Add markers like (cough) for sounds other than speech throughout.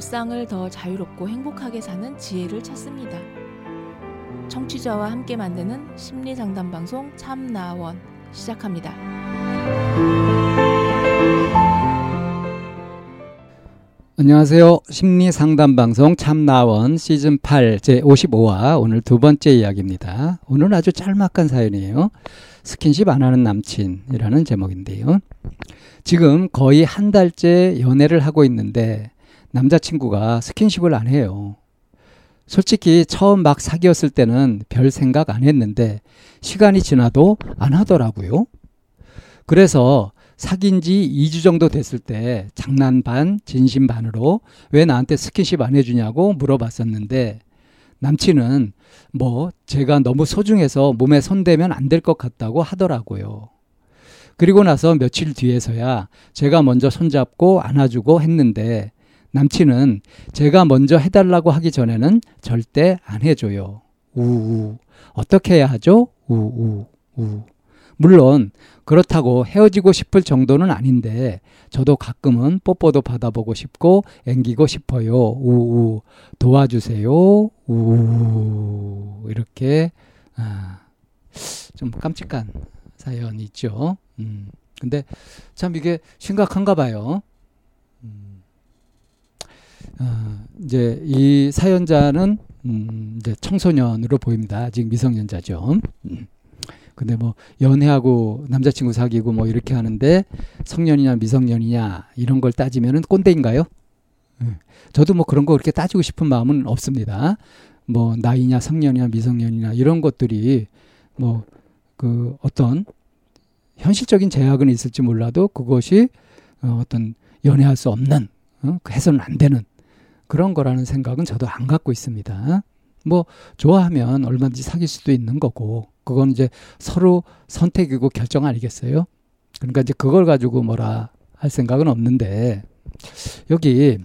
일상을 더 자유롭고 행복하게 사는 지혜를 찾습니다. 청취자와 함께 만드는 심리 상담 방송 참나원 시작합니다. 안녕하세요. 심리 상담 방송 참나원 시즌 8 제 55화 오늘 두 번째 이야기입니다. 오늘은 아주 짤막한 사연이에요. 스킨십 안 하는 남친이라는 제목인데요. 지금 거의 한 달째 연애를 하고 있는데 남자친구가 스킨십을 안 해요. 솔직히 처음 막 사귀었을 때는 별 생각 안 했는데 시간이 지나도 안 하더라고요. 그래서 사귄 지 2주 정도 됐을 때 장난 반, 진심 반으로 왜 나한테 스킨십 안 해주냐고 물어봤었는데 남친은 뭐 제가 너무 소중해서 몸에 손대면 안 될 것 같다고 하더라고요. 그리고 나서 며칠 뒤에서야 제가 먼저 손잡고 안아주고 했는데 남친은 제가 먼저 해달라고 하기 전에는 절대 안 해줘요. 우우. 어떻게 해야 하죠? 우우. 우. 물론 그렇다고 헤어지고 싶을 정도는 아닌데 저도 가끔은 뽀뽀도 받아보고 싶고 앵기고 싶어요. 우우. 도와주세요. 우우. 이렇게 아, 좀 깜찍한 사연이 있죠. 음. 근데 참 이게 심각한가 봐요. 음. 어, 이제 이 사연자는 음, 이제 청소년으로 보입니다. 아직 미성년자죠. 음. 근데 뭐 연애하고 남자친구 사귀고 뭐 이렇게 하는데 성년이냐 미성년이냐 이런 걸 따지면은 꼰대인가요? 음. 저도 뭐 그런 거 그렇게 따지고 싶은 마음은 없습니다. 뭐 나이냐 성년이냐 미성년이냐 이런 것들이 뭐 그 어떤 현실적인 제약은 있을지 몰라도 그것이 어, 어떤 연애할 수 없는 어? 해서는 안 되는 그런 거라는 생각은 저도 안 갖고 있습니다. 뭐 좋아하면 얼마든지 사귈 수도 있는 거고 그건 이제 서로 선택이고 결정 아니겠어요? 그러니까 이제 그걸 가지고 뭐라 할 생각은 없는데 여기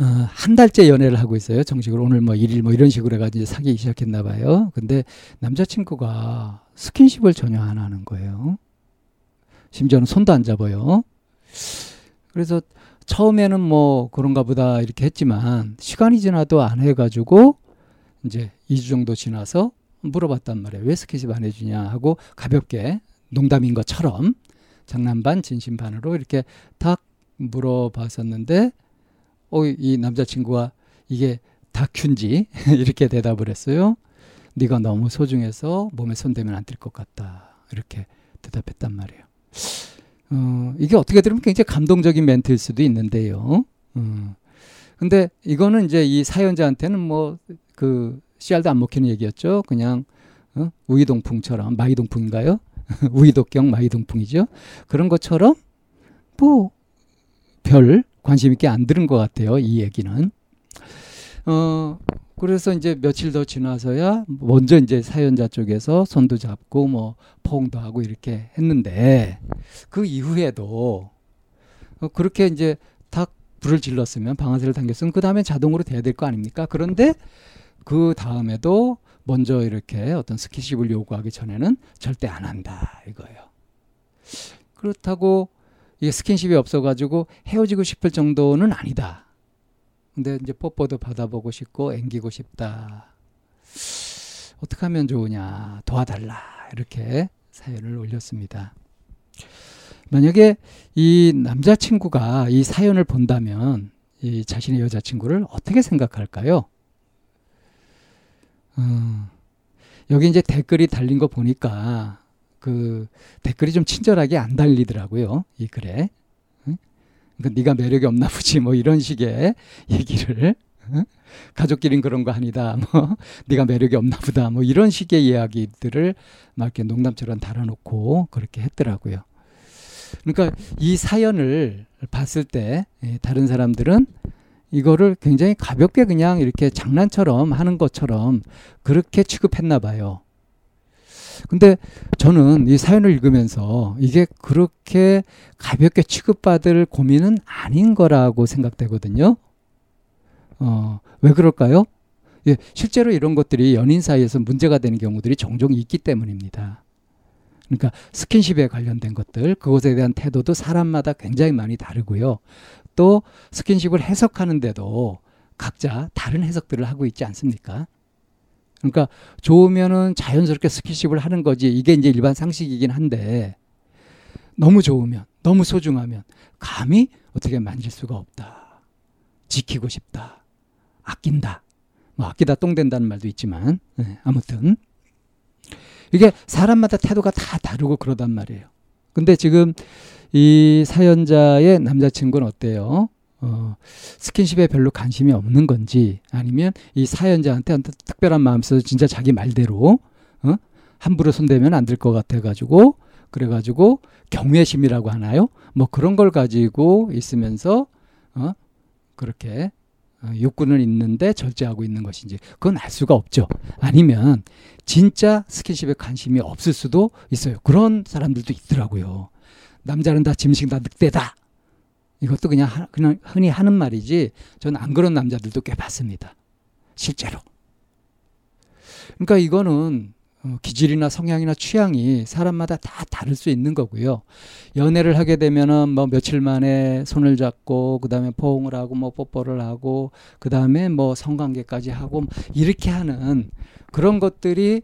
어, 한 달째 연애를 하고 있어요. 정식으로 오늘 뭐 일일 뭐 이런 식으로 해가지고 사귀기 시작했나 봐요. 근데 남자친구가 스킨십을 전혀 안 하는 거예요. 심지어는 손도 안 잡아요. 그래서 처음에는 뭐 그런가 보다 이렇게 했지만 시간이 지나도 안 해가지고 이제 2주 정도 지나서 물어봤단 말이에요. 왜 스킨십 안 해주냐 하고 가볍게 농담인 것처럼 장난 반 진심 반으로 이렇게 탁 물어봤었는데 어, 이 남자친구가 이게 다큐인지 (laughs) 이렇게 대답을 했어요. 네가 너무 소중해서 몸에 손대면 안 될 것 같다. 이렇게 대답했단 말이에요. 어, 이게 어떻게 들으면 굉장히 감동적인 멘트일 수도 있는데요. 어, 근데 이거는 이제 이 사연자한테는 뭐 그 씨알도 안 먹히는 얘기였죠. 그냥 어? 우이동풍처럼 마이동풍인가요? (laughs) 우이독경 마이동풍이죠. 그런 것처럼 뭐 별 관심 있게 안 들은 것 같아요. 이 얘기는. 어, 그래서 이제 며칠 더 지나서야 먼저 이제 사연자 쪽에서 손도 잡고 뭐 포옹도 하고 이렇게 했는데 그 이후에도 어, 그렇게 이제 탁 불을 질렀으면 방아쇠를 당겼으면 그 다음에 자동으로 돼야 될 거 아닙니까? 그런데 그 다음에도 먼저 이렇게 어떤 스킨십을 요구하기 전에는 절대 안 한다 이거예요. 그렇다고 이게 스킨십이 없어가지고 헤어지고 싶을 정도는 아니다. 근데 이제 뽀뽀도 받아보고 싶고 앵기고 싶다. 어떻게 하면 좋으냐 도와달라 이렇게 사연을 올렸습니다. 만약에 이 남자친구가 이 사연을 본다면 이 자신의 여자친구를 어떻게 생각할까요? 어, 여기 이제 댓글이 달린 거 보니까 그 댓글이 좀 친절하게 안 달리더라고요. 이 글에. 그러니까 네가 매력이 없나 보지 뭐 이런 식의 얘기를 가족끼린 그런 거 아니다 뭐 네가 매력이 없나 보다 뭐 이런 식의 이야기들을 막 이렇게 농담처럼 달아놓고 그렇게 했더라고요. 그러니까 이 사연을 봤을 때 예, 다른 사람들은 이거를 굉장히 가볍게 그냥 이렇게 장난처럼 하는 것처럼 그렇게 취급했나 봐요. 근데 저는 이 사연을 읽으면서 이게 그렇게 가볍게 취급받을 고민은 아닌 거라고 생각되거든요. 어, 왜 그럴까요? 예, 실제로 이런 것들이 연인 사이에서 문제가 되는 경우들이 종종 있기 때문입니다. 그러니까 스킨십에 관련된 것들, 그것에 대한 태도도 사람마다 굉장히 많이 다르고요. 것도 스킨십을 해석하는데도 각자 다른 해석들을 하고 있지 않습니까? 그러니까 좋으면은 자연스럽게 스킨십을 하는 거지. 이게 이제 일반 상식이긴 한데 너무 좋으면, 너무 소중하면 감히 어떻게 만질 수가 없다. 지키고 싶다. 아낀다. 뭐 아끼다 똥 된다는 말도 있지만 네, 아무튼 이게 사람마다 태도가 다 다르고 그러단 말이에요. 근데 지금 이 사연자의 남자친구는 어때요? 어, 스킨십에 별로 관심이 없는 건지 아니면 이 사연자한테 특별한 마음 써서 진짜 자기 말대로 어? 함부로 손대면 안 될 것 같아가지고 그래가지고 경외심이라고 하나요? 뭐 그런 걸 가지고 있으면서 어? 그렇게 어, 욕구는 있는데 절제하고 있는 것인지 그건 알 수가 없죠. 아니면 진짜 스킨십에 관심이 없을 수도 있어요. 그런 사람들도 있더라고요. 남자는 다 짐승 다 늑대다. 이것도 그냥 하, 그냥 흔히 하는 말이지 저는 안 그런 남자들도 꽤 봤습니다. 실제로. 그러니까 이거는 어, 기질이나 성향이나 취향이 사람마다 다 다를 수 있는 거고요. 연애를 하게 되면은 뭐 며칠 만에 손을 잡고 그다음에 포옹을 하고 뭐 뽀뽀를 하고 그다음에 뭐 성관계까지 하고 뭐 이렇게 하는 그런 것들이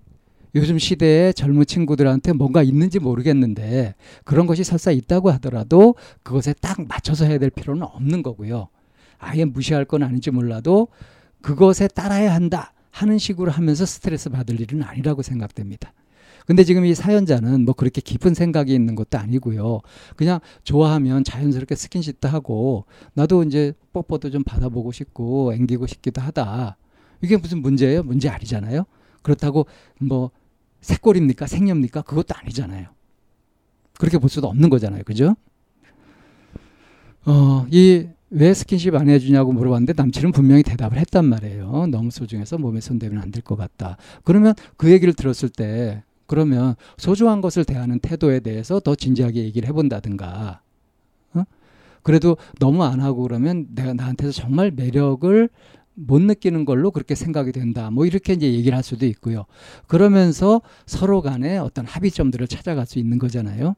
요즘 시대에 젊은 친구들한테 뭔가 있는지 모르겠는데 그런 것이 설사 있다고 하더라도 그것에 딱 맞춰서 해야 될 필요는 없는 거고요. 아예 무시할 건 아닌지 몰라도 그것에 따라야 한다 하는 식으로 하면서 스트레스 받을 일은 아니라고 생각됩니다. 근데 지금 이 사연자는 뭐 그렇게 깊은 생각이 있는 것도 아니고요. 그냥 좋아하면 자연스럽게 스킨십도 하고 나도 이제 뽀뽀도 좀 받아보고 싶고 앵기고 싶기도 하다. 이게 무슨 문제예요? 문제 아니잖아요. 그렇다고 뭐 새꼴입니까? 생녀입니까? 그것도 아니잖아요. 그렇게 볼 수도 없는 거잖아요. 그죠? 어, 이 왜 스킨십 안 해주냐고 물어봤는데 남친은 분명히 대답을 했단 말이에요. 너무 소중해서 몸에 손대면 안 될 것 같다. 그러면 그 얘기를 들었을 때 그러면 소중한 것을 대하는 태도에 대해서 더 진지하게 얘기를 해본다든가. 어? 그래도 너무 안 하고 그러면 내가 나한테서 정말 매력을 못 느끼는 걸로 그렇게 생각이 된다. 뭐 이렇게 이제 얘기를 할 수도 있고요. 그러면서 서로 간에 어떤 합의점들을 찾아갈 수 있는 거잖아요.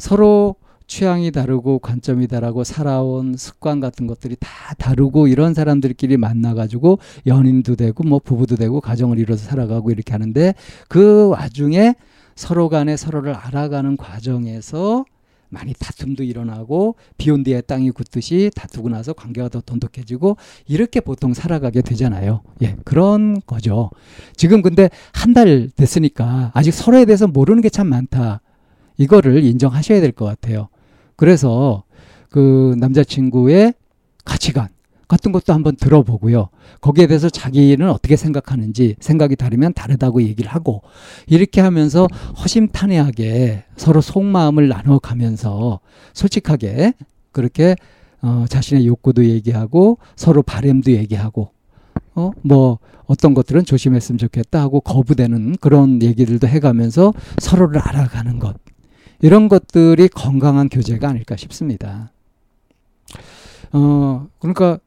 서로 취향이 다르고 관점이 다르고 살아온 습관 같은 것들이 다 다르고 이런 사람들끼리 만나가지고 연인도 되고 뭐 부부도 되고 가정을 이뤄서 살아가고 이렇게 하는데 그 와중에 서로 간에 서로를 알아가는 과정에서 많이 다툼도 일어나고 비온 뒤에 땅이 굳듯이 다투고 나서 관계가 더 돈독해지고 이렇게 보통 살아가게 되잖아요. 예, 그런 거죠. 지금 근데 한 달 됐으니까 아직 서로에 대해서 모르는 게 참 많다. 이거를 인정하셔야 될 것 같아요. 그래서 그 남자친구의 가치관 같은 것도 한번 들어보고요. 거기에 대해서 자기는 어떻게 생각하는지 생각이 다르면 다르다고 얘기를 하고 이렇게 하면서 허심탄회하게 서로 속마음을 나눠 가면서 솔직하게 그렇게 어, 자신의 욕구도 얘기하고 서로 바램도 얘기하고 어, 뭐 어떤 것들은 조심했으면 좋겠다 하고 거부되는 그런 얘기들도 해가면서 서로를 알아가는 것 이런 것들이 건강한 교제가 아닐까 싶습니다. 어, 그러니까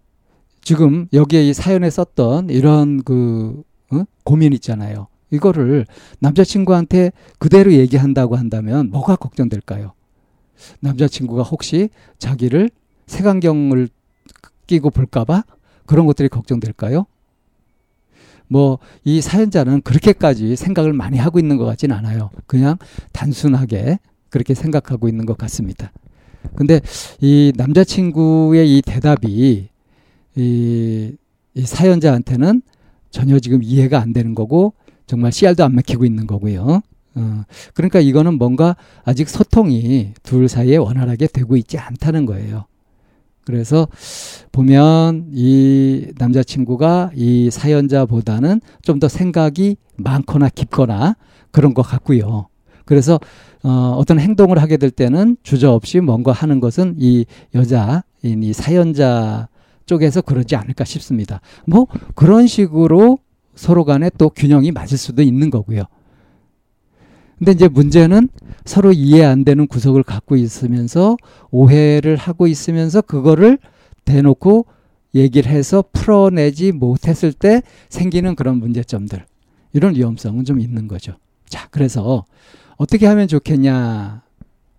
지금 여기에 이 사연에 썼던 이런 그 어? 고민 있잖아요. 이거를 남자친구한테 그대로 얘기한다고 한다면 뭐가 걱정될까요? 남자친구가 혹시 자기를 색안경을 끼고 볼까봐 그런 것들이 걱정될까요? 뭐 이 사연자는 그렇게까지 생각을 많이 하고 있는 것 같진 않아요. 그냥 단순하게 그렇게 생각하고 있는 것 같습니다. 근데 이 남자친구의 이 대답이 이, 이 사연자한테는 전혀 지금 이해가 안 되는 거고 정말 씨알도 안 막히고 있는 거고요. 어, 그러니까 이거는 뭔가 아직 소통이 둘 사이에 원활하게 되고 있지 않다는 거예요. 그래서 보면 이 남자친구가 이 사연자보다는 좀 더 생각이 많거나 깊거나 그런 것 같고요. 그래서 어, 어떤 행동을 하게 될 때는 주저없이 뭔가 하는 것은 이 여자인 이 사연자 쪽에서 그러지 않을까 싶습니다. 뭐 그런 식으로 서로 간에 또 균형이 맞을 수도 있는 거고요. 근데 이제 문제는 서로 이해 안 되는 구석을 갖고 있으면서 오해를 하고 있으면서 그거를 대놓고 얘기를 해서 풀어내지 못했을 때 생기는 그런 문제점들. 이런 위험성은 좀 있는 거죠. 자, 그래서 어떻게 하면 좋겠냐.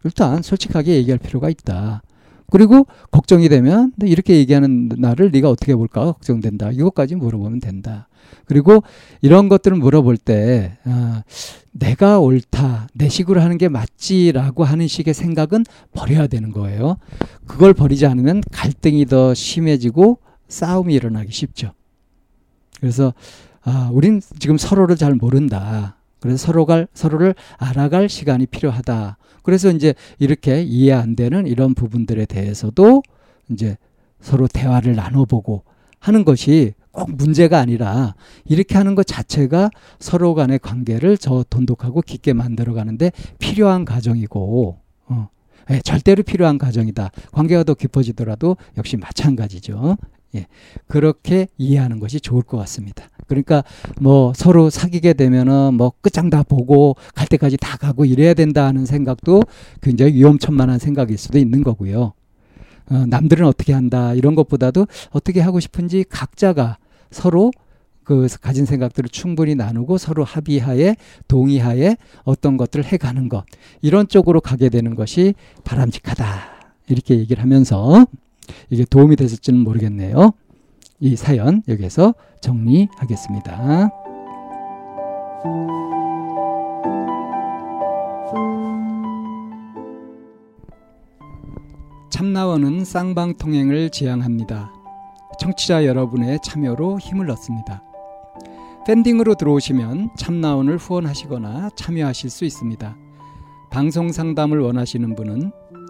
일단 솔직하게 얘기할 필요가 있다. 그리고 걱정이 되면 이렇게 얘기하는 나를 네가 어떻게 볼까 걱정된다. 이것까지 물어보면 된다. 그리고 이런 것들을 물어볼 때 아, 내가 옳다, 내 식으로 하는 게 맞지라고 하는 식의 생각은 버려야 되는 거예요. 그걸 버리지 않으면 갈등이 더 심해지고 싸움이 일어나기 쉽죠. 그래서 아, 우린 지금 서로를 잘 모른다. 그래서 서로가 서로를 알아갈 시간이 필요하다. 그래서 이제 이렇게 이해 안 되는 이런 부분들에 대해서도 이제 서로 대화를 나눠보고 하는 것이 꼭 문제가 아니라 이렇게 하는 것 자체가 서로 간의 관계를 저 돈독하고 깊게 만들어 가는데 필요한 과정이고 어, 예, 절대로 필요한 과정이다. 관계가 더 깊어지더라도 역시 마찬가지죠. 예, 그렇게 이해하는 것이 좋을 것 같습니다. 그러니까 뭐 서로 사귀게 되면은 뭐 끝장 다 보고 갈 때까지 다 가고 이래야 된다 하는 생각도 굉장히 위험천만한 생각일 수도 있는 거고요. 어, 남들은 어떻게 한다 이런 것보다도 어떻게 하고 싶은지 각자가 서로 그 가진 생각들을 충분히 나누고 서로 합의하에 동의하에 어떤 것들을 해가는 것 이런 쪽으로 가게 되는 것이 바람직하다 이렇게 얘기를 하면서 이게 도움이 됐을지는 모르겠네요. 이 사연 여기서 정리하겠습니다. 참나원은 쌍방통행을 지향합니다. 청취자 여러분의 참여로 힘을 얻습니다. 팬딩으로 들어오시면 참나원을 후원하시거나 참여하실 수 있습니다. 방송 상담을 원하시는 분은